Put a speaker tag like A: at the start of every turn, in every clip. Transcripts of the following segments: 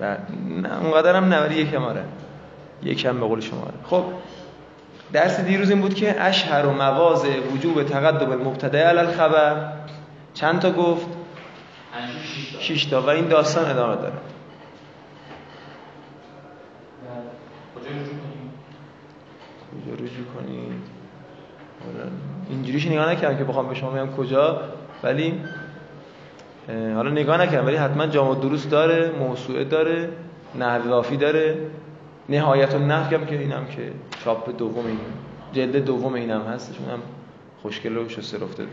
A: و نه اونقدر هم نه ولی یکم یکم به قول شما آره. خب درس دیروز این بود که اشهر و مواز وجوب تقدم المبتدا علی الخبر. چند تا گفت؟ 6 تا. و این داستان ادامه داره. کجا رجوع کنید اینجوریش نگاه نکردم که بخوام به شما بگم کجا ولی حالا نگاه نکردم ولی حتما جامع دروس داره موسوعه داره وافی داره. نهایت النحو هم که اینم که چاپ دوم این جلد دوم اینم هستش اونم خوشگل و شسته افتاده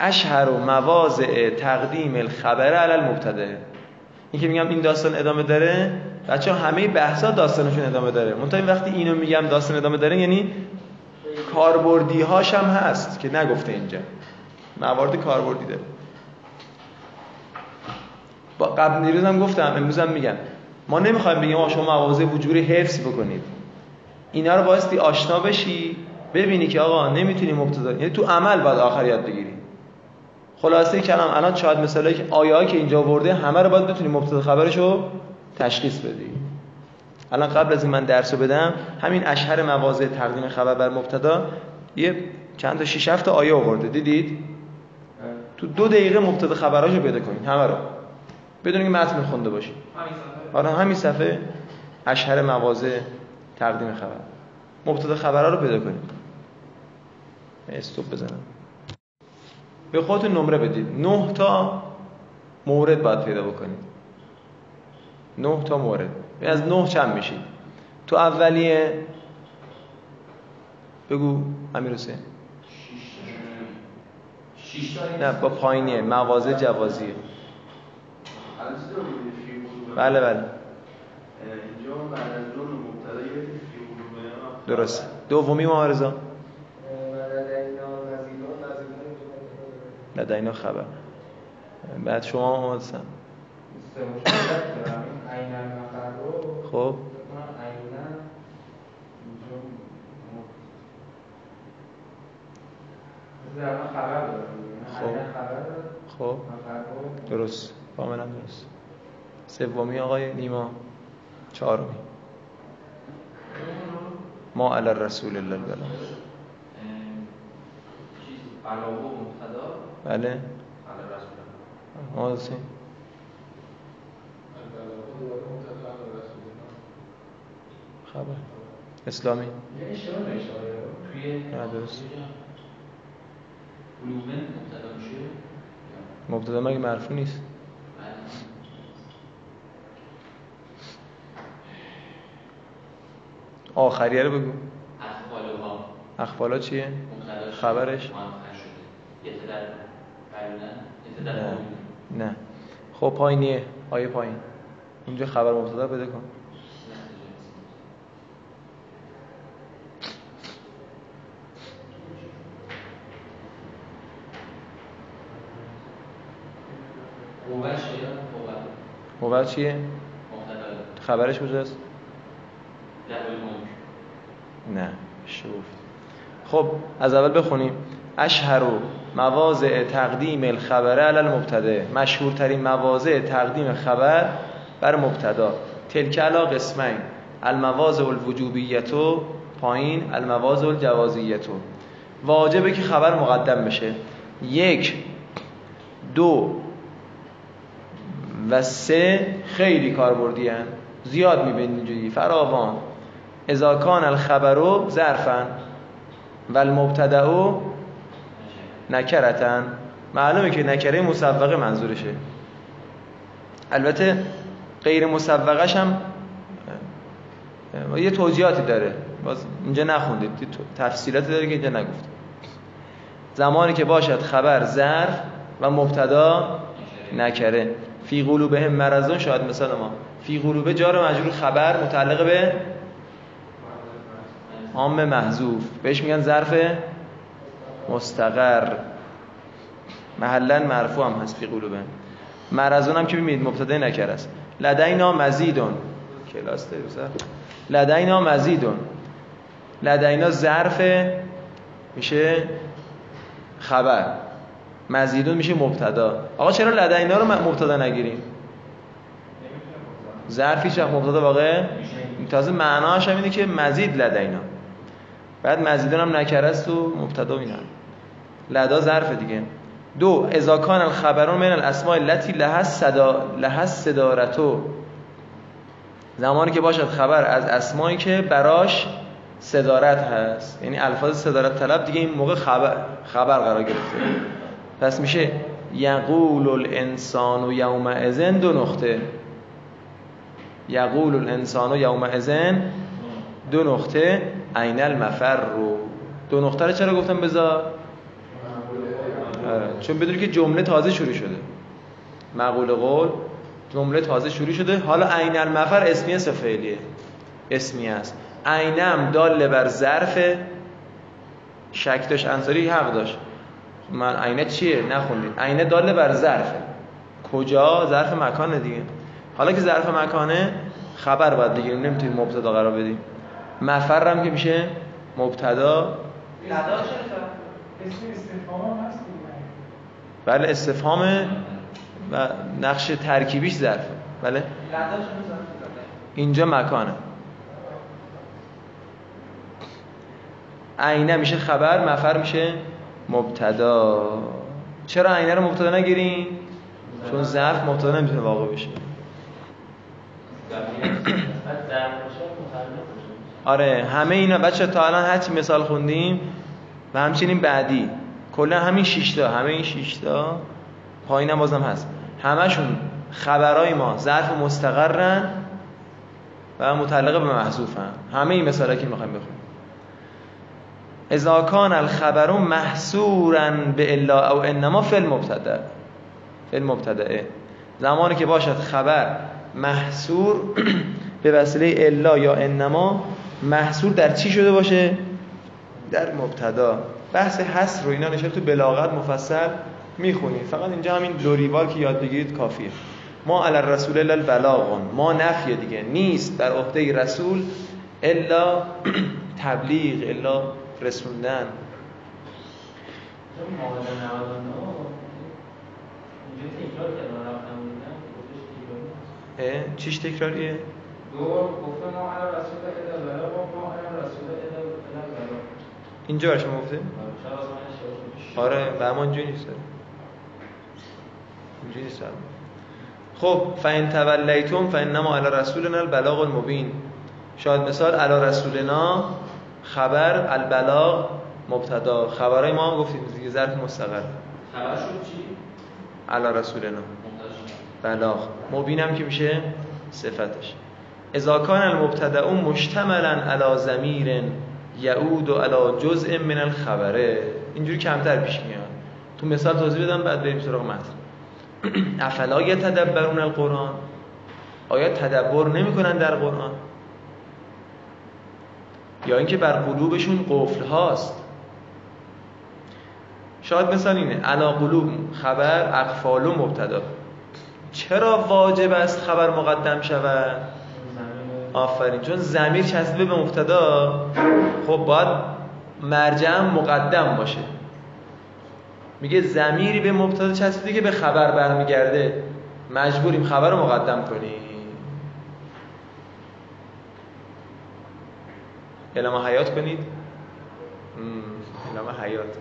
A: اشهر و مواضع تقدیم الخبر علی المبتدا. این که میگم این داستان ادامه داره بچه همه بحثا داستانشون ادامه داره. منتها وقتی اینو میگم داستان ادامه داره یعنی کاربردی هاش هم هست که نگفته اینجا. موارد کاربردی داره. با قبل دیروز هم گفتم امروز هم میگم ما نمی‌خوایم بگیم شما مواضع وجوری حفظ بکنید. اینا رو بایستی آشنا بشی ببینی که آقا نمی‌تونی مبتدا یعنی تو عمل باید آخر یاد بگیری. خلاصه کلام الان شاید مثلا که آیه که اینجا ورده همه رو باید بتونی مبتدا خبرش رو تشخیص بدی. الان قبل از این من درس رو بدم همین اشهر مواضع تقدیم خبر بر مبتدا یه چند تا 6 7 آیه آورده دیدید؟ تو دو دقیقه مبتدا خبراشو پیدا کنید همه رو. بدون که متن خونده باشید آره همین صفحه. اشهر مواضع تقدیم خبر. مبتدا خبرها رو پیدا کنید استوب بزنم. به خودتون نمره بدید. نه تا مورد باید پیدا بکنید. نه تا مورد. از نه چند میشید. تو اولیه بگو امیر حسین. نه با پایینیه. مواضع جوازیه. بله بله. درست دومی معارضه لدینا خبر بعد شما محمد سم خب. خب. خب. درست. کاملا درست سومی آقای نیما چهارمی. ما علی رسول الله البلا. بله. محمد خبر. اسلامی. نه درست. مبتدا مگه مرفوع نیست؟ آخریه رو بگو.
B: اخفالوها
A: اخفالا چیه؟ خبرش؟ نه. نه. خب پایینیه. آیه پایین. اونجا خبر مبتدا بده کن.
B: قوه چیه؟
A: خبرش کجاست؟
B: در الملک.
A: نه شوف خب از اول بخونیم. اشهر مواضع تقدیم الخبر علی المبتدا. مشهورترین مواضع تقدیم خبر بر مبتدا. تلک علا قسمین. المواضع الوجوبیتو پایین المواضع الجوازیتو واجبه که خبر مقدم بشه. یک دو و سه خیلی کاربردی. زیاد می‌بینید اینجوری. فراوان. اذا کان الخبرو ظرفا. و المبتدعو نکرتن. معلومه که نکره مسبقه منظورشه. البته غیر مسبقش هم یه توضیحاتی داره. باز اینجا نخوندید. تفصیلاتی داره که اینجا نگفت. زمانی که باشد خبر ظرف و مبتدا نکره. فی قلوبهم مرضون شاید مثال ما. فی قلوبه جار مجرور خبر متعلق به عام محذوف. بهش میگن ظرف مستقر. محلا مرفوع هم هست فی قلوبه. مرضون هم که می‌بینید مبتدا نکر است. لدینا مزیدون. کلاس بسر لدینا مزیدون. لدینا ظرف میشه خبر. مزیدون میشه مبتدا. آقا چرا لدینا رو مبتدا نگیریم؟ ظرفی چه مبتدا واقع تازه معناش هم اینه که مزید لدینا. بعد مزیدن هم نکره است و مبتدا اینا لدا ظرف دیگه. دو اذا کان الخبرون من الاسماء التي لها صدا لها صدارتو. زمانی که باشد خبر از اسمایی که براش صدارت هست. یعنی الفاظ صدارت طلب دیگه این موقع خبر خبر قرار گرفته. پس میشه یقول الانسان و یوم ازن دو نقطه. یقول الانسان و یوم ازن دو نقطه عین المفر رو. دو نقطه رو چرا گفتم بذار؟ آره. چون بدونی که جمله تازه شروع شده. مقول قول جمله تازه شروع شده. حالا عین المفر اسمی است فعلیه. اسمی است عینم دال بر ظرف شک داشت انصاری حق داشت. من عینه چیه؟ نخوندید عینه دال بر ظرف. کجا؟ ظرف مکانه دیگه. حالا که ظرف مکانه خبر باید بگیریم. نمی‌تونیم مبتدا قرار بدیم. مفرم که میشه مبتدا. بله استفهام و نقش ترکیبیش ظرف. بله. اینجا مکانه. عینه میشه خبر مفر میشه مبتدا. چرا عینه رو مبتدا نگیریم چون ظرف مبتدا نمی‌تونه واقع بشه. آره همه اینا. بچه تا الان هرچی مثال خوندیم و همچنین بعدی. کلا همین شیشتا همه این شیشتا پایینم بازم هست. همشون خبرای ما ظرف مستقرن و متعلق به محذوفن. همه این مثالا که می‌خوایم بخونیم. اذا کان الخبر محصورا به الا او انما فی المبتدا. فی المبتدا. زمانی که باشد خبر محصور به وسیله الا یا انما محصور در چی شده باشه؟ در مبتدا. بحث حصر رو اینا نشه تو بلاغت مفصل می‌خونید فقط اینجا همین دوریوار که یاد بگیرید کافیه. ما علی الرسول الا البلاغ. ما نفی دیگه. نیست در عهده رسول الا تبلیغ الا رسوندن. چیش تکراریه؟ اینجا برش ما گفته؟ آره به اما اینجا نیست. اینجا نیست. خب فین تولیتم فانما علی رسولنا البلاغ المبین. شاید مثال علی رسولنا خبر البلاغ مبتدا. خبرای ما هم گفتیم دیگه ظرف مستقر
B: خبر شد چی؟
A: علی رسولنا. بلاغ. مبینم که میشه صفتش. اذا کان المبتدا مشتملا علی ضمیر یعود و علی جزء من الخبره اینجوری کمتر پیش میاد. تو مثال توضیح بدم بعد بریم سراغ متن. افلا یتدبرون القرآن؟ آیا تدبر نمی‌کنن در قرآن؟ یا اینکه بر قلوبشون قفل هاست؟ شاید مثلا اینه علا قلوب خبر اقفال و مبتدا. چرا واجب است خبر مقدم شود؟ آفرین. چون زمیر چسبه به مبتدا خب باید مرجع مقدم باشه. میگه زمیری به مبتدا چسبیده که به خبر برمیگرده. مجبوریم خبر رو مقدم کنیم. اعلام حیات کنید. اعلام حیات.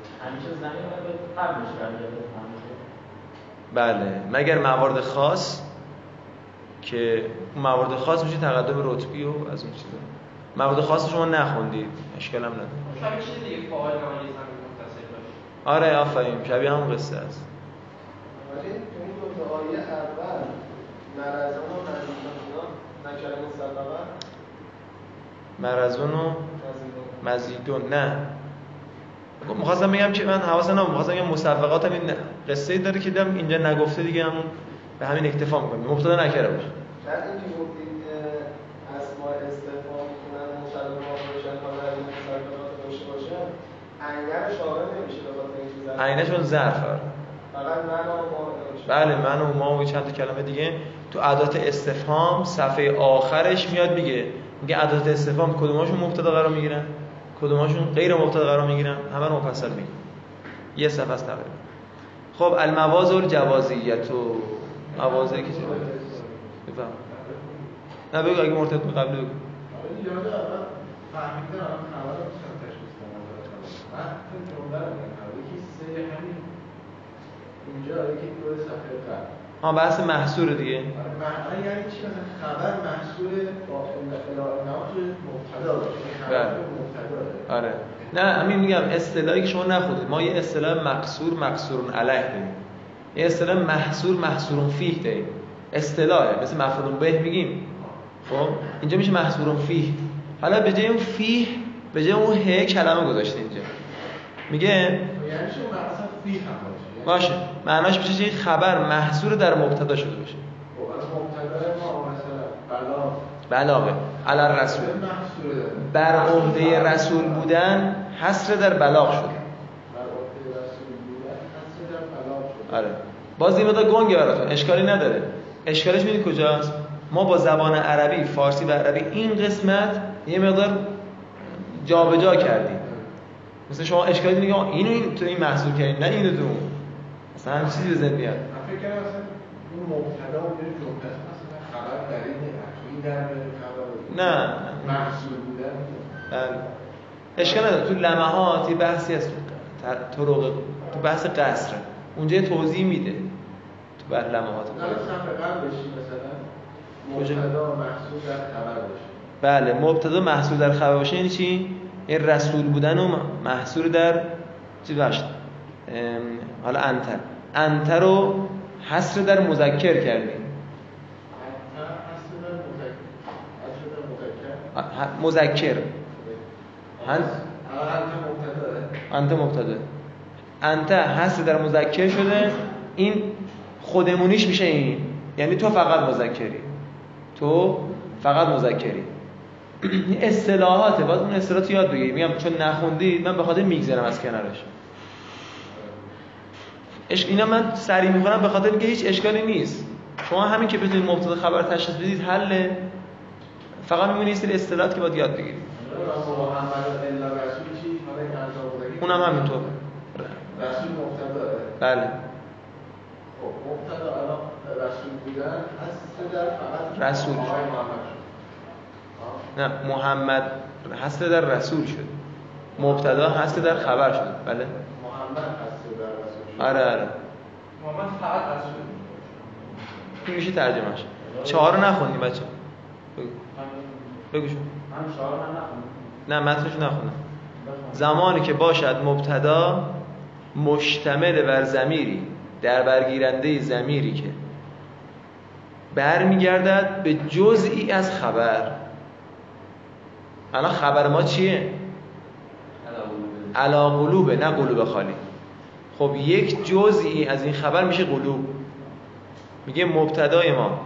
A: بله. مگر موارد خاص؟ که موارد خاص میشه تقدم رتبی و از اون چیزا. موارد خاص شما نخوندید. اشکال هم نداره. آره آفرین. شبیه همون قصه است.
C: ولی تو این دو آیه اول و
A: مرزون و مزیدون. نه. می‌خواستم بگم که من حواسم نبود. می‌خواستم بگم مسبقات هم این قصه داره که دیدم اینجا نگفته دیگه همون به همین اکتفا می‌کنیم. مبتدا نکره باشه
C: بعد اینکه گفتید اسماء استفهام می‌کنن مسلمان باشن حالا این مسبقات داشته رو شامل نمیشه به خاطر اینکه
A: عینه چون ظرف
C: فقط من و ما
A: بله من و ما و چند تا کلمه دیگه. تو عادات استفهام صفحه آخرش میاد میگه. میگه عدات استفهام کدوماشون مبتدا قرار می‌گیرن؟ کدوماشون غیر مبتدا قرار می‌گیرن؟ همه رو مفصل میگه. یه صفحه است تقریبا خب المواز الجوازیت و موازه که بفهم. نه بگو اگه مرتبط به قبل بگو. ها بحث محصور دیگه.
D: یعنی چی خبر محصول با
A: آره. نه همین میگم اصطلاحی که شما نخونید ما یه اصطلاح مقصور مقصورون علیه داریم. یه اصطلاح محصور محصورون فیه داریم اصطلاحه. مثل مفعول به میگیم. خب؟ اینجا میشه محصورون فیه. حالا به جای اون فیه به جای اون ه کلمه گذاشته اینجا. میگه؟
D: یعنی هم باشه.
A: معناش میشه که این خبر محصور در مبتدا شده باشه.
D: خب
A: بلاغه. علی رسول بر عهده رسول بودن حصر در بلاغ شده
D: بر عهده رسول بودن حس در بلا شد
A: آره. باز این مقدار گنگه براتون. اشکالی نداره. اشکالش می‌دونی کجاست؟ ما با زبان عربی فارسی و عربی این قسمت یه مقدار جابجا کردیم. مثل شما اشکالی دیگه اینو این تو این محصول کردیم نه اینو تو اون. اصلا هم چیزی به ذهن میاد.
D: من فکر مثلا مبتدا و جمله مثلا خبر در این در خبر
A: نه.
D: محصول بودن.
A: بله. اشکال نداره. تو لمحات یه بحثی از طرق تو بحث قصر. اونجا توضیح میده تو بر لمحات
D: مثلا؟ مبتدا محصول در خبر باشه
A: بله مبتدا محصول در خبر باشه یعنی چی؟ این رسول بودن و محصول در چی باشه حالا انتر. انتر رو حصر در مذکر کردیم.
D: مذکر. انت مبتدا.
A: انت حصر در مذکر شده این خودمونیش میشه این. یعنی تو فقط مذکری. تو فقط مذکری. اصطلاحاته باید اون اصطلاحات یاد بگیرید میگم چون نخوندید من به خاطر میگذرم از کنارش. اش... اینا من سریع می‌کنم به خاطر اینکه هیچ اشکالی نیست. شما همین که بتونید مبتدا خبر تشخیص بدید حله. فقط میمونه یه سری اصطلاحات که باید یاد بگیرید اونم همینطور
D: رسول مبتدا
A: بله.
D: خب مبتدا الان رسول بودن. هست در فقط
A: رسول.
D: آقای محمد شد.
A: نه محمد هست در رسول شد. مبتدا هست در خبر شد. بله.
D: محمد هست در رسول شد.
A: آره آره.
D: محمد فقط رسول
A: این میشه ترجمهش. چهار رو نخوندی بچه. بگو. بگو شو.
D: من من نخوندم.
A: نه متنشو نخوندم. زمانی که باشد مبتدا مشتمل بر زمیری در برگیرنده زمیری که برمیگردد به جزئی از خبر. الان خبر ما چیه؟ علا قلوبه نه قلوب خالی. خب یک جزئی از این خبر میشه قلوب. میگه مبتدای ما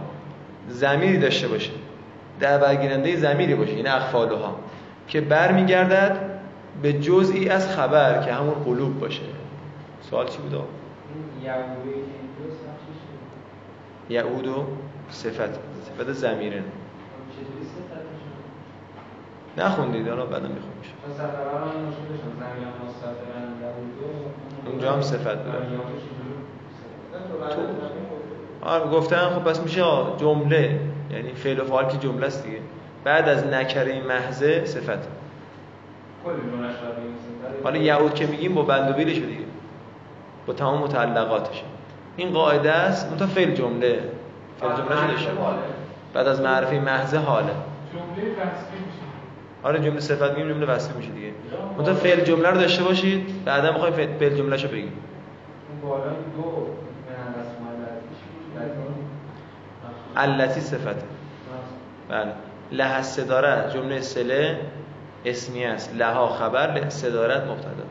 A: زمیری داشته باشه در برگیرنده زمیری باشه این اخفالها که برمیگردد به جزئی از خبر که همون قلوب باشه. سوال چی بود؟ یعود و صفت. صفت زمیره نخوندید حالا بعدا میخونیش اونجا هم صفت داره. آره گفتم خب پس میشه جمله. یعنی فعل و فعال که جمله است دیگه. بعد از نکره محضه صفت. حالا یعود که میگیم با بند و بیلش دیگه. با تمام متعلقاتش. این قاعده است منتها فعل جمله. فعل جمله شده شد بعد از معرفه محضه حاله.
E: جمله وصفی میشه.
A: آره جمله صفت میگیم جمله وصفی میشه دیگه. منتها فعل جمله رو داشته باشید بعدا می‌خوایم فعل جمله شو بگیم.
E: اون بالای دو
A: التی صفته بله. لها صداره جمله سله اسمی است. لها خبر صدارت مبتدا.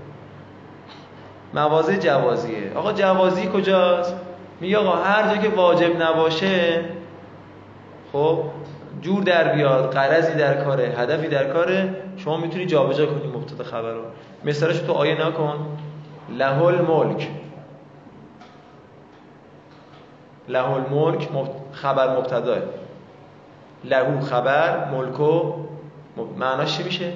A: مواضع جوازیه. آقا جوازی کجاست؟ میگه آقا هر جا که واجب نباشه خب جور در بیاد قرضی در کاره هدفی در کاره شما می‌تونی جابجا کنی مبتدا خبر رو مثالش تو آیه نکن. له الملک له الملک مبت- خبر مبتداه. لهو خبر ملکو مب- معناش چی میشه؟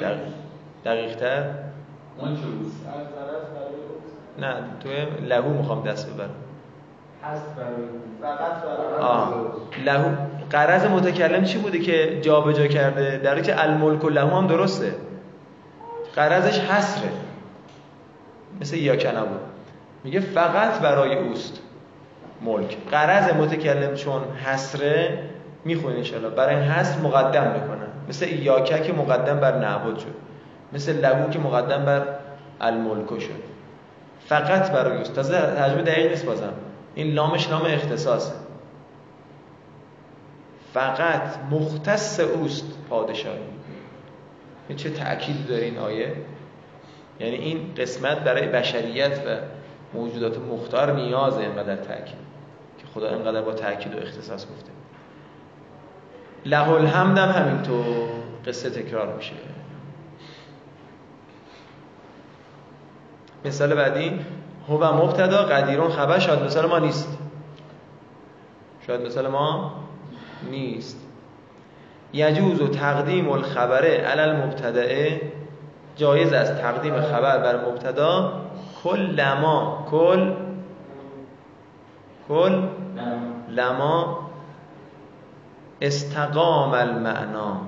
A: دقیق. دقیق تر؟ نه تو لهو می‌خوام دست ببرم. آه. لهو قرض متکلم چی بوده که جابجا کرده؟ در که الملک و لهو هم درسته. قرضش حسره مثل یا نبود میگه فقط برای اوست ملک. قرض متکلم چون حسره می‌خونه انشالله برای حسر مقدم می‌کنن. مثل ایاکه که مقدم بر نعبد شد. مثل لهو که مقدم بر الملکو شد. فقط برای اوست تازه ترجمه دقیق نیست بازم. این لامش لام اختصاصه. فقط مختص اوست پادشاهی. چه تأکید داره این آیه؟ یعنی این قسمت برای بشریت و موجودات مختار نیازه اینقدر تأکید. که خدا اینقدر با تأکید و اختصاص گفته. له الحمد هم همینطور. قصه تکرار میشه. مثال بعدی هو مبتدا قدیرون خبر شاید مثال ما نیست. شاید مثال ما نیست. یجوز و تقدیم الخبره علل مبتدعه جایز است تقدیم خبر بر مبتدا. کل لما کل کل لما استقام المعنا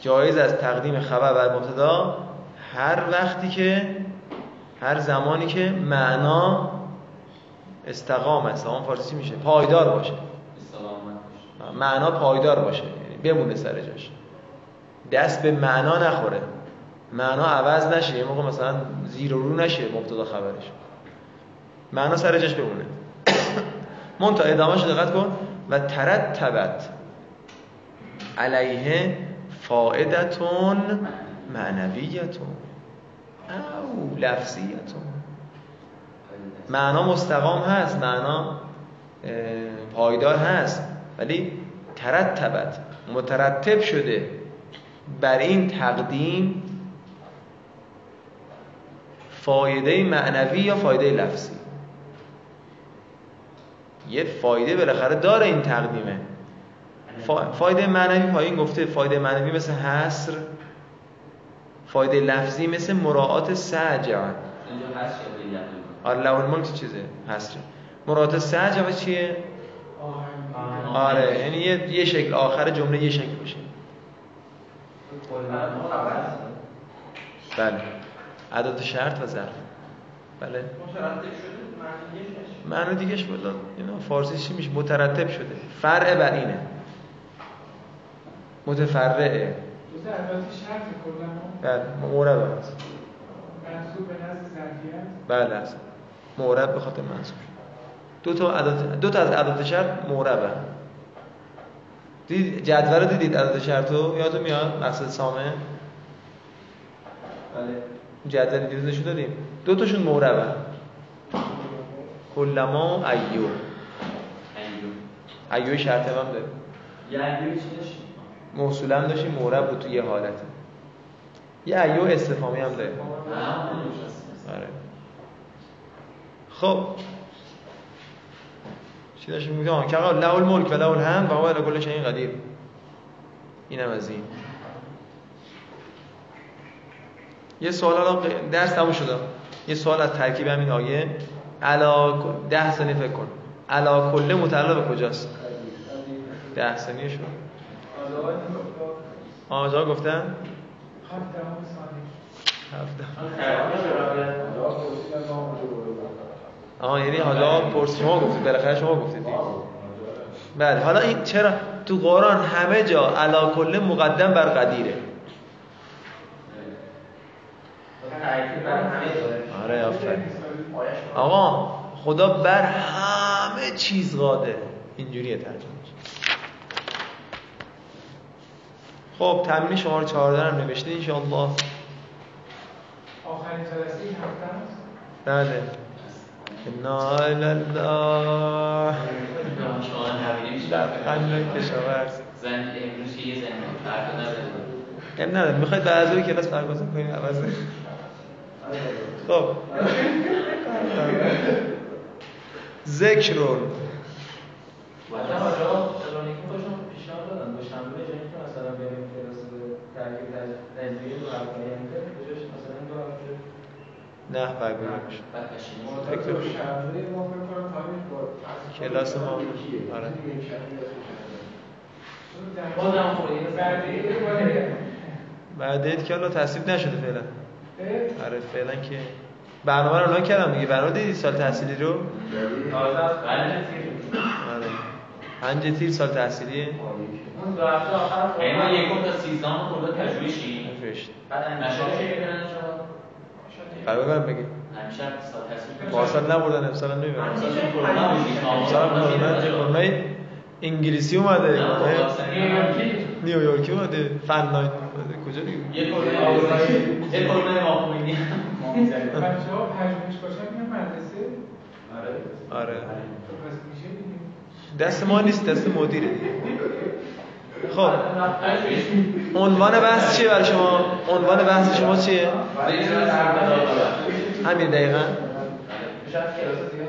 A: جایز است تقدیم خبر بر مبتدا. هر وقتی که هر زمانی که معنا استقام استقام فارسی میشه؟ پایدار باشه. معنا پایدار باشه یعنی بمونه سر جاش. دست به معنا نخوره. معنا عوض نشه یه موقع مثلا زیر و رو نشه مبتدا خبرش. معنا سر جاش بمونه. منتها ادامهش دقت کن. و ترتبت علیه فائدتون معنویتون. او لفظیتون. معنا مستقام هست معنا پایدار هست ولی ترتبت مترتب شده بر این تقدیم فایده معنوی یا فایده لفظی. یه فایده بالاخره داره این تقدیمه. فایده معنوی پایین گفته فایده معنوی مثل حصر. فایده لفظی مثل مراعات سجع آره لون الملک چیزه؟ حصر مراعات سجع چیه؟ آره یعنی یه, یه شکل آخر جمله یه شکل بشه بله. عدد شرط و ظرف. بله. معنی دیگهش بلا اینا فارسی چی میشه؟ مترتب شده. فرع بر اینه. متفرعه. بله مورب هست
E: منصوب به
A: بله هست مورب به خاطر منصوب. دو تا عدد دو تا از عدد شرط موربه دید جدول رو دیدید عدد شرط رو؟ یادتون میاد؟ مقصد سامه؟
C: بله.
A: جدول دیروزشو داریم دو تاشون موربه کلما ایو. ایو. شرط هم داریم.
B: ایوی چی داشت؟
A: موصول هم داشتیم مورب بود تو یه حالته یه ایو استفامی هم داریم. آره. خب. چی داشتیم میگم که آقا له الملک و له الحمد و هو علی کل شیء قدیر. اینم از این. یه سوال الان درس تموم شده. یه سوال از ترکیب همین آیه. علا ده ثانیه فکر کن. علا کله متعلق کجاست؟ ده ثانیه شد. آجا گفتن؟ آها یعنی حالا پرس شما گفتید بالاخره شما گفتید دیگه. بله حالا این چرا تو قرآن همه جا علا کله مقدم بر قدیره؟ آره آفرین. آقا خدا بر همه چیز قادره اینجوریه ترجمهش خب تمرین شماره 14 رو نوشته ان شاء الله
E: آخرین جلسه این هفته است؟
A: بله. انا الله
B: شما نبینیم
A: لبخند کشاورز.
B: زن امروز یه زن فردا نداره
A: ام نداره می‌خواید بعد از اون کلاس برگزار کنیم عوض. خب. ذکرون
D: مثلا دادن دوشنبه به جایی که مثلا بریم کلاس ترکیب تجزیه دو هفته آینده به جاش مثلا دو هفته
A: نه برگزار میشه کلاس ما. آره.
E: بعد
A: که حالا تصویب نشده فعلا؟ آره فعلا که برنامه رو اعلان کردم. دیگه برنامه دیدی سال تحصیلی رو؟
B: بله
A: آره. پنج تیر سال تحصیلیه؟
B: اون دو هفته آخر ما یکم تا سیزدهم کلا تجربیشیم
A: نفرشت
B: بعد نشاط چه شما؟
A: من بگی.
B: همیشه سال تحصیل
A: پارسال نبردن امسال هم نمی‌برن
B: امسال
A: هم کرونا کرونا انگلیسی اومده.
B: نیویورکی.
A: اومده. فن نایت اومده. کجا دیگه؟
B: یه کرونا یه کرونا ماهمینی ما می‌زنیم.
E: بچه‌ها پژوهش باشن میان مدرسه.
A: آره.
E: پس میشه؟ دیگه
A: دست ما نیست دست مدیره. خب. عنوان بحث چیه برای شما؟ عنوان بحث شما چیه؟ همین دقیقا.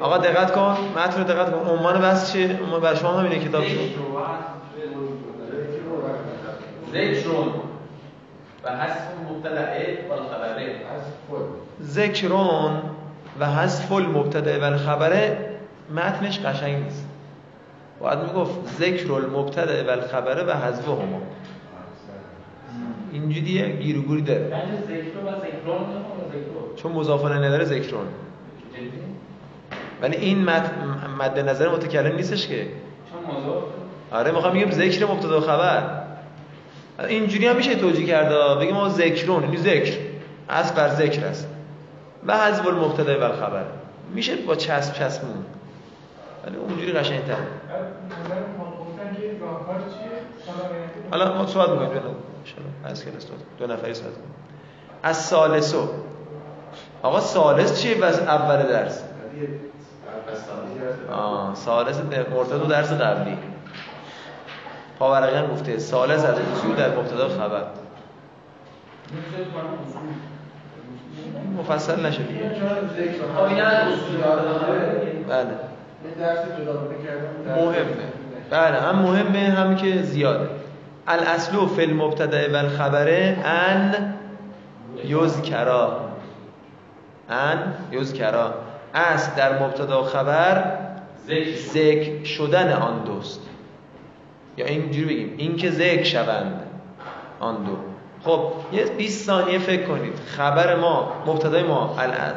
A: آقا دقت کن متن رو دقت کن. عنوان بحث چیه؟ عنوان برای شما همینه کتابتون
B: ذکرون. و حذف مبتدعه و الخبره
D: از خود
A: ذکرون و حذف المبتدا و الخبر متنش قشنگ نیست. باید می‌گفت ذکر المبتدا و الخبر و حذف هما. اینجوریه گیر و گوری داره.
B: یعنی ذکر
A: چون مضافانه نداره ذکرون ولی این مد, مد نظر متکلم نیستش که. آره می‌خوام بگم ذکر مبتدا و خبر. اینجوری هم میشه توجیه کرده بگیم ما ذکرون یعنی ذکر. اصل بر ذکر است. و حذف المبتدا و الخبر. میشه با چسب چسب مون ولی اونجوری
E: سال آینده
A: حالا ما صحبت می‌کنیم شاءالله از کلاس دو, دو نفری صحبت از سالسو آقا سالس چیه؟ بس اول درس. آه سالس مرتضی درس قبلی. پاورقی هم گفته. سالس از اصول در مبتدا خبر. مفصل نشه دیگه.
D: و
B: خب
A: بله.
D: درس جداگانه
A: مهمه. بله هم مهمه هم که زیاده. الاصل فی المبتدا و الخبر ان یذکرا. ان یذکرا. اصل در مبتدا و خبر
B: ذکر.
A: شدن آن دوست. یا اینجوری بگیم این که ذکر شوند آن دو. خب یه 20 ثانیه فکر کنید. خبر ما مبتدای ما الان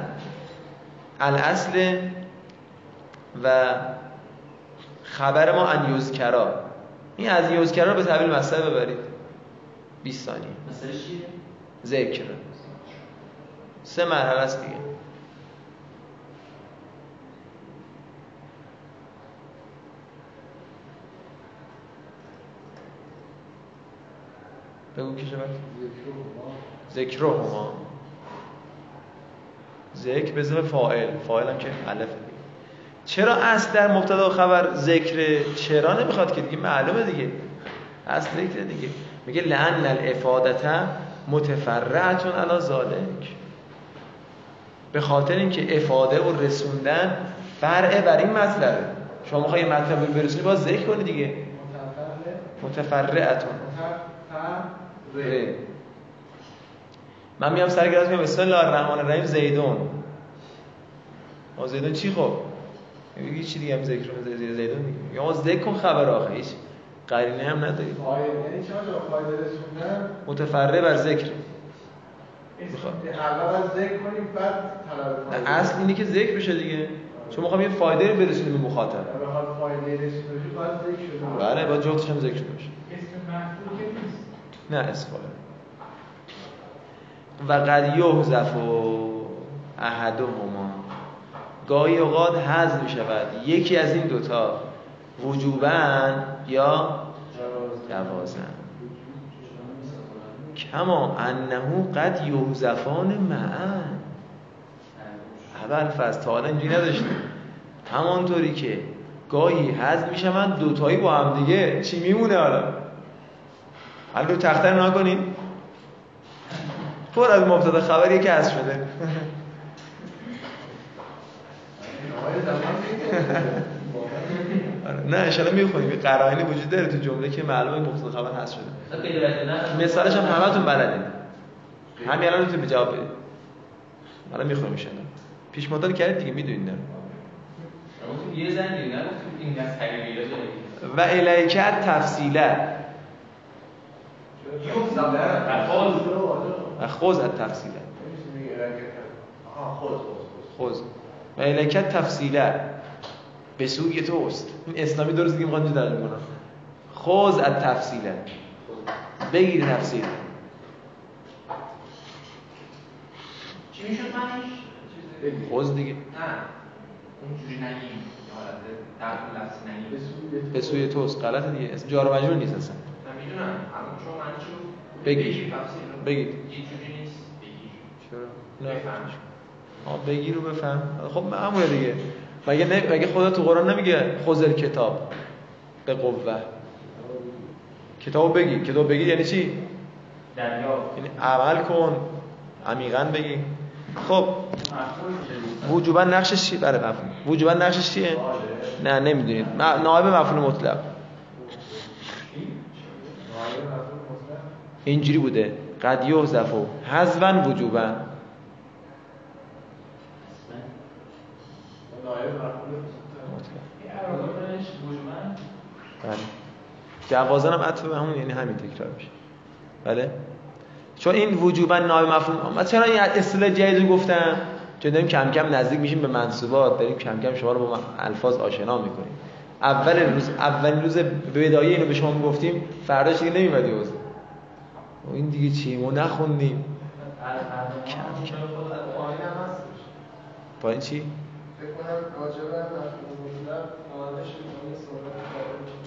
A: الاصل و خبر ما ان یذکرا. این از یذکرا رو به تعبیر مصدر ببرید. 20 ثانیه؟ ذکر. سه مرحله است دیگه. بگو کی شود ذکر هما. ذکر به اسم فاعل. فاعل هم که الف دیگه چرا اصل در مبتدا خبر ذکر چرا نمی‌خواد که؟ دیگه معلومه دیگه. اصل ذکر دیگه. میگه لعن الافادته متفرعتون علی ذالک به خاطر اینکه افاده و رسوندن فرع بر این مطلبه شما می‌خوای مطلب رو برسونی باز ذکر کنی دیگه. متفرعتون. من میام سر گرد میام بسم الله الرحمن الرحیم زیدون. زیدون چی خب؟ میگی چی دیگه هم ذکر رو زیدون زیدون دیگه یا ذکر کن خبر آخه هیچ قرینه هم نداری.
D: فایل یعنی چه جا فایل رسوندن
A: متفرع بر ذکر.
E: اسم
D: اول از ذکر کنیم بعد طلب.
A: اصل اینه که ذکر بشه دیگه. چون می‌خوام یه فایده رو برسونیم به مخاطب.
D: بخواد رسونده بشه باید ذکر شده.
A: بله با جفتش هم ذکر شده باشه
E: اسم محفوظ که نیست.
A: نه اسفاله و قد یحذف احدهما. گاهی اوقات حذف می شود یکی از این دوتا وجوبا یا جوازن کما انه قد یحذفان معا. اول فصل تا حالا اینجوری نداشتیم. همانطوری که گاهی حذف می‌شوند دوتایی با هم دیگه. چی میمونه حالا؟ حالا رو تخته نها کنیم پر از مبتدا خبری که حذف شده. نه انشالله می‌خونیم. یه قرائنی وجود داره تو جمله که معلومه مبتدا خبر حذف شده.
B: نه
A: مثالش هم همتون بلدین. همین الان می‌تونید جواب بدید حالا می‌خوام ایشالا پیش مدت کردید دیگه می‌دونید نه.
B: یه این
A: و الیکت تفصیله. و خوز تفصیله
D: خود خود
A: خوز. و الیکت تفصیله. به سوی توست این اسلامی درست دیگه می‌خوان در می‌کنم خوز از تفصیله. بگیر تفصیل.
B: چی می‌شد منش؟
A: خوز دیگه.
B: نه. اونجوری نگیم.
D: به سوی
A: به سوی توست غلطه دیگه. اسم جار و مجرور نیست اصلا.
B: می‌دونم. الان من
A: بگیر.
B: بگیر تفسیر رو.
A: بگیر.
B: یه جوری نیست. بگیر.
A: چرا؟ نه. بگیر رو بفهم. خب معموله دیگه. مگه نه مگه خدا تو قرآن نمیگه خذ کتاب به قوه؟ کتابو بگیر کتاب بگیر یعنی چی؟
B: دریا
A: یعنی عمل کن. عمیقا بگیر خب.
B: مفهوم.
A: وجوبا نقشش چیه بله مفهوم. وجوبا نقشش چیه؟ نه نمی‌دونید نائب مفعول مطلق. اینجوری بوده. قد یحذف حذفا وجوبا
D: نایب مفعول
A: مطلق.
B: یه عربانش وجوباً
A: بله. جوازن هم عطف به همون یعنی همین تکرار میشه. بله؟ چون این وجوبا نائب مفهوم من چرا این اصطلاح جدید گفتم؟ چون داریم کم کم نزدیک میشیم به منصوبات داریم کم کم شما رو با الفاظ آشنا می‌کنیم. اول روز اولین روز بدایه اینو به شما می‌گفتیم فرداش دیگه نمیمدی حوزه و این دیگه چی؟ ما نخوندیم. کم کم.
C: پایین هم هستش
A: با این چی؟
C: کردن میشه.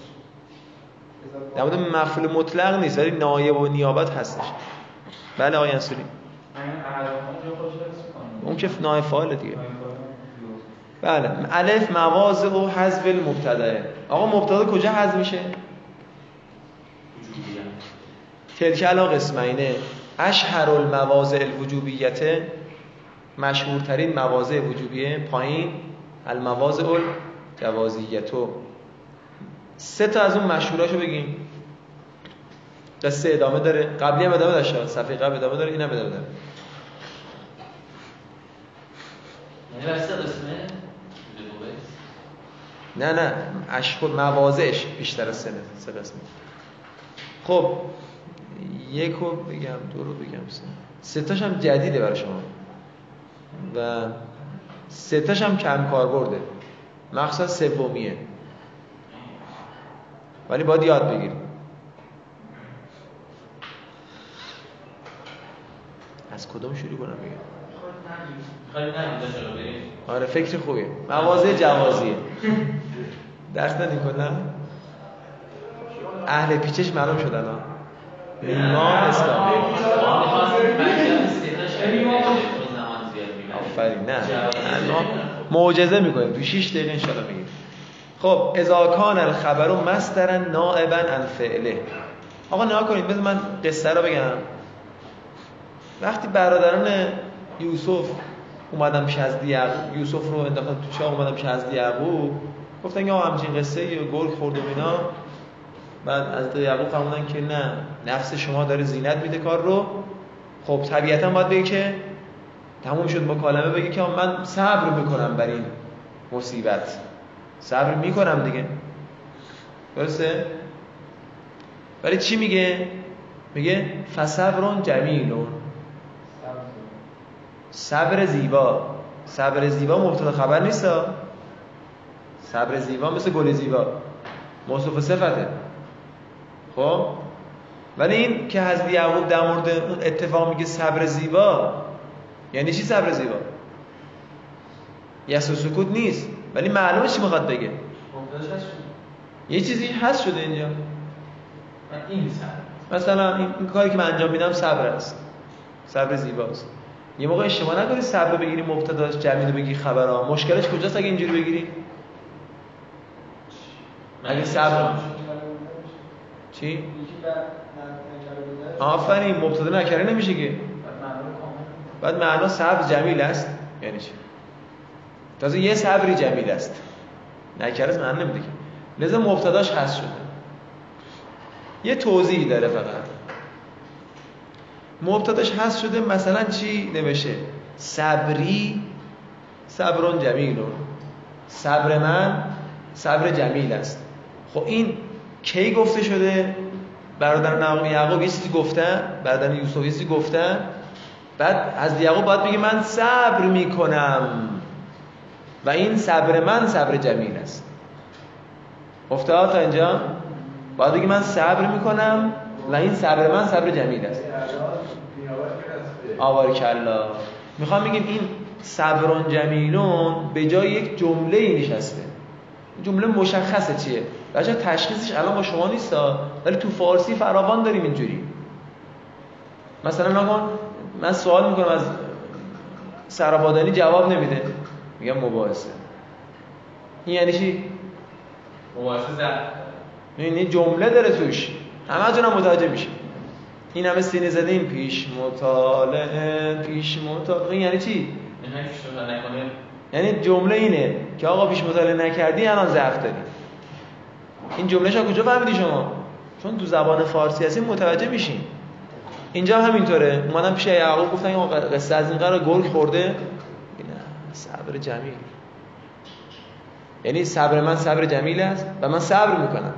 A: در مورد مفعول مطلق نیست ولی نایب و نیابت هستش. بله آقای انصاری.
B: من.
A: اون که نایب فعال دیگه. بله. الف مواضع و حذف المبتدا. آقا مبتدا کجا حذف میشه. تلک علا قسمینه. اشهر المواضع الوجوبیت مشهورترین مواضع وجوبیه. پایین. المواضع الجوازیتو. سه تا از اون مشهوراشو بگیم. قصه ادامه داره. قبلی هم ادامه داشته صفحه قبل ادامه داره. این هم ادامه داره.
B: یعنی.
A: نه نه. اشهر مواضعش بیشتر از سه نه، سه قسمه خب یک رو بگم دو رو بگم سه. سه تاش هم جدیده برای شما. و سه تاش هم کم کار برده مخصوصا سومیه. ولی باید یاد بگیریم. از کدوم شروع کنم بگم؟ آره فکر خوبیه. مواضع جوازیه. درست ندیم کلا؟ اهل پیچش معلوم شد الان. نیما اسلامی
B: ما می‌خواستیم مکتب سه تا شبیه بشه. چون زمان زیاد می‌بره.
A: آفرین نه. ما معجزه می‌کنیم. تو 6 دقیقه انشالله میگیم. خب اذا کان الخبر مصدرا نائبا عن فعله. آقا نگاه کنید. بذار من قصه رو بگم. وقتی برادران یوسف پیش حضرت یعقوب یوسف رو انداختن تو چاه پیش حضرت یعقوب گفتن یا همچین قصه یه گرگ خورد و اینا. بعد از یعقوب فرمودن که نه. نفس شما داره زینت میده کار رو. خب طبیعتا باید بگی که تموم شد مکالمه بگی که من صبر می‌کنم بر این مصیبت. صبر می‌کنم دیگه. درسته؟ ولی چی میگه؟ میگه فصبرون جمیلون. صبر زیبا. صبر زیبا مبتدا خبر نیست. صبر زیبا مثل گل زیبا. موصوف صفته. خب؟ ولی این که حضرت یعقوب در مورد اتفاق میگه صبر زیبا یعنی چی صبر زیبا؟ یس و سکوت نیست. ولی معلومه چی می‌خواد بگه.
B: شد.
A: یه چیزی هست شده اینجا.
B: این سر
A: مثلا این, این کاری که من انجام میدم صبر است. صبر زیباست. یه موقع اشتباه نکنی صبر بگیری مبتداش جمیل بگی خبرها. مشکلش کجاست اگه اینجوری بگیری؟ اگه صبر چی؟ آفرین مبتدا نکره نمیشه که. بعد معنا صبر جمیل است. یعنی چی؟ تازه یه صبری جمیل است. نکره معنا نمیده که. لذا مبتداش هست شده. یه توضیحی داره فقط. مبتداش هست شده مثلا چی نوشه صبری صبرون جمیلون صبر من صبر جمیل است. خب این کی گفته شده؟ برادر یعقوب یه چیزی گفتن؟ برادر یوسف یه چیزی گفتن؟ بعد از یعقوب باید بگه من صبر می‌کنم. و این صبر من صبر جمیل است. افتاد تا اینجا؟ باید بگه من صبر می‌کنم و این صبر من صبر جمیل است. آوار کلا. می‌خوام بگیم این صبرون جمیلون به جای یک جمله ای نشسته. جمله مشخصه چیه؟ بچه تشخیصش الان با شما نیست ولی تو فارسی فراوان داریم اینجوری. مثلا نکن من سوال می‌کنم از سرابادانی جواب نمیده. میگم مباحثه. این یعنی چی؟
B: مباحثه زد
A: این جمله داره توش. همه هم متوجه میشه. این همه سینه زده این پیش مطالعه پیش مطالعه. این یعنی چی؟
B: یعنی
A: یعنی جمله اینه که آقا پیش مطالعه نکردی الان ضعف داری. این جملهش کجا فهمیدی شما؟ چون تو زبان فارسی هستی متوجه میشین. اینجا هم همینطوره. اومدن پیش یعقوب گفتن این قصه از این قرار گرگ خورده. نه صبر جمیل. یعنی صبر من صبر جمیل است و من صبر می‌کنم.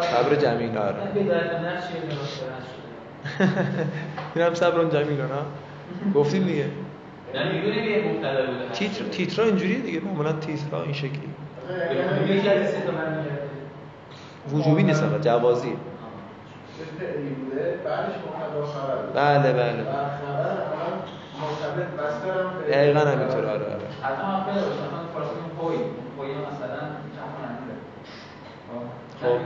D: صبر
A: جمیل آره. این هم صبر جمیل ها گفتیم دیگه.
B: نه
A: تیتر تیترا اینجوریه دیگه معمولا تیترا این شکلی.
F: یکی از
A: وجوبی نیست آقا جوازی بله بله
D: فعلی.
A: دقیقا همینطور آره آره خب.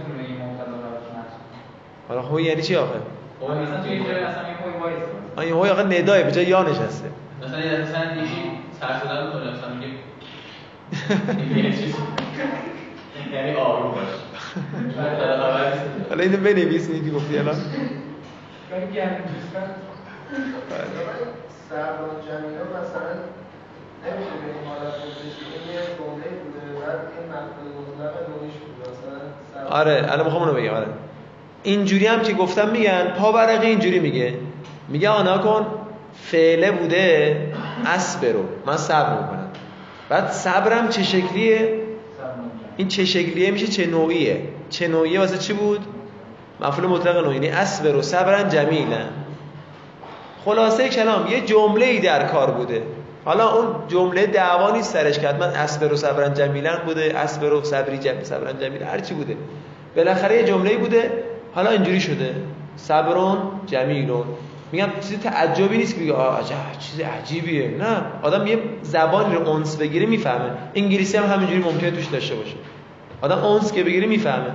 A: حالا هو یعنی چی آخه
F: خب مثلا توی مثلا یه پوی وایس
A: آ این هو آخه ندای به جای یا نشسته
B: مثلا یه مثلا سر شدن می‌کنه مثلا یعنی آروم باش.
A: حالا اینو بنویس اینی که گفتی الان.
C: سربان جمیلا مثلا نمیشه به این حالت یه جمله بوده بعد این مفعول مطلق نونیش بوده مثلا
A: آره الان می‌خوام اونو بگم آره. اینجوری هم که گفتم میگن پا برقی اینجوری میگه. میگه آنا کن فعله بوده اسبرو من صبر می‌کنم. بعد صبرم چه شکلیه؟ این چه شکلیه میشه چه نوعیه. چه نوعیه واسه چی بود؟ مفعول مطلق نوعی یعنی اصبر و صبرن جمیلن. خلاصه کلام یه جمله ای در کار بوده. حالا اون جمله دعوا نیست سرش کرد من اصبر و صبرن جمیلن بوده اصبر و صبری جم صبرن جمیل هر چی بوده. بالاخره یه جمله بوده. حالا اینجوری شده. صبرون جمیلون. میگم چیزی تعجبی نیست بگه آه عجب چیز عجیبیه. نه آدم یه زبانی رو اونس بگیره می‌فهمه. انگلیسی هم همینجوری ممکنه توش داشته باشه. آدم اونس که بگیره می‌فهمه.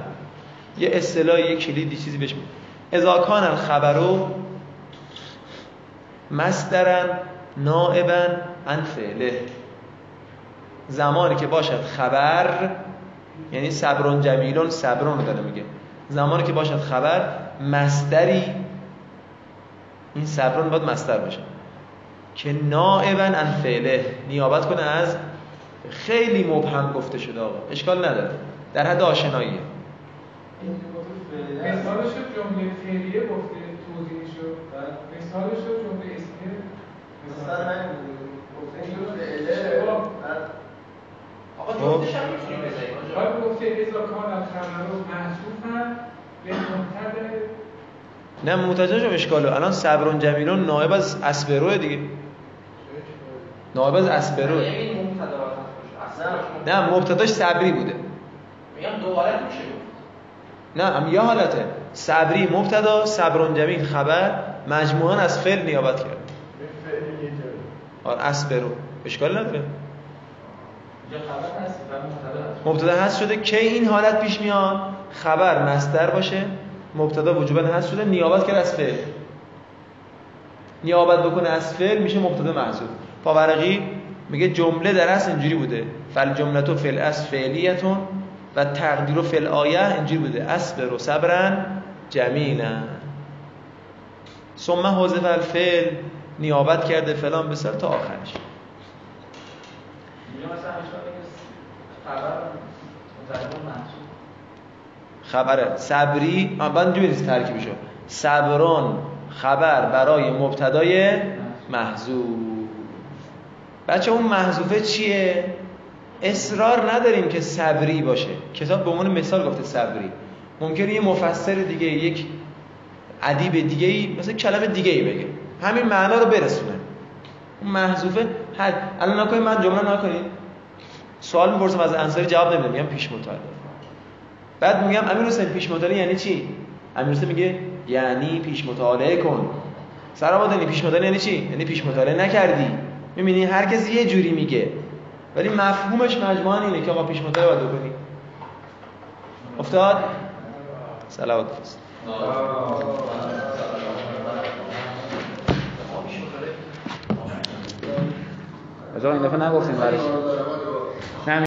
A: یه اصطلاح یه کلیدی چیزی بهش میگه. اذا کان الخبرو مصدرن نائبا عن فعله. زمانی که باشد خبر یعنی صبرون جمیلون صبرون رو داره میگه. زمانی که باشد خبر مصدری این صبرون باید مصدر باشه. که نائبا عن فعله نیابت کنه از خیلی مبهم گفته شده آقا. اشکال نداره. در حد آشناییه.
E: مثالش جمله فعلیه گفته توضیحی شد مثالش رو جمله اسمیه
C: مثلا من گفته فعله بعد
B: آقا. جفتش هم می‌تونی بذاری آقا.
E: باید گفته ازا کان الخبر رو محصوفن به منتظر
A: نه متوجه شدم اشکالو الان صبرون جمیلون نائب از اسبروه دیگه. نائب از اسبروه.
B: یعنی این مبتدا باید باشه. اصلا
A: نه مبتداش صبری بوده.
B: میگم دو حالت میشه.
A: نه هم یه حالته. صبری مبتدا صبرون جمیل خبر. مجموعا از فعل نیابت کرد. آره اسبرو. اشکال نداره.
F: مبتدا هست.
A: مبتدا هست شده کی این حالت پیش میاد؟ خبر مصدر باشه. مبتدا وجوبا هست شده نیابت کرد از فعل. نیابت بکنه از فعل میشه مبتدا محذوف. پاورقی میگه جمله در اصل اینجوری بوده. فل جملتو فعل از فعلیتون و تقدیر و فعل آیه اینجوری بوده. اصبر و صبرن جمیلا ثم حذف الفعل نیابت کرده فلان بسر تا آخرش. خبره صبری بعد نیست ترکیبشو. صبران خبر برای مبتدای محذوف. بچه اون محذوفه چیه؟ اصرار نداریم که صبری باشه. کتاب به عنوان مثال گفته صبری. ممکنه یه مفسر دیگه یک ادیب دیگه ای مثلا کلمه دیگه ای بگه. همین معنا رو برسونه. اون محذوفه حد الان نکنید من جمله نکنید. سوال می‌پرسم از انصاری جواب نمیدم میگم پیش مطالعه. بعد میگم امیر حسین پیش مطالعه یعنی چی؟ امیر حسین میگه یعنی پیش مطالعه کن. سلام پیش مطالعه یعنی چی؟ یعنی پیش مطالعه نکردی. می‌بینی هر کسی یه جوری میگه. ولی مفهومش مجموعا اینه که آقا پیش مطالعه باید بکنی. افتاد؟ صلوات فرست از این دفعه نگفتیم برش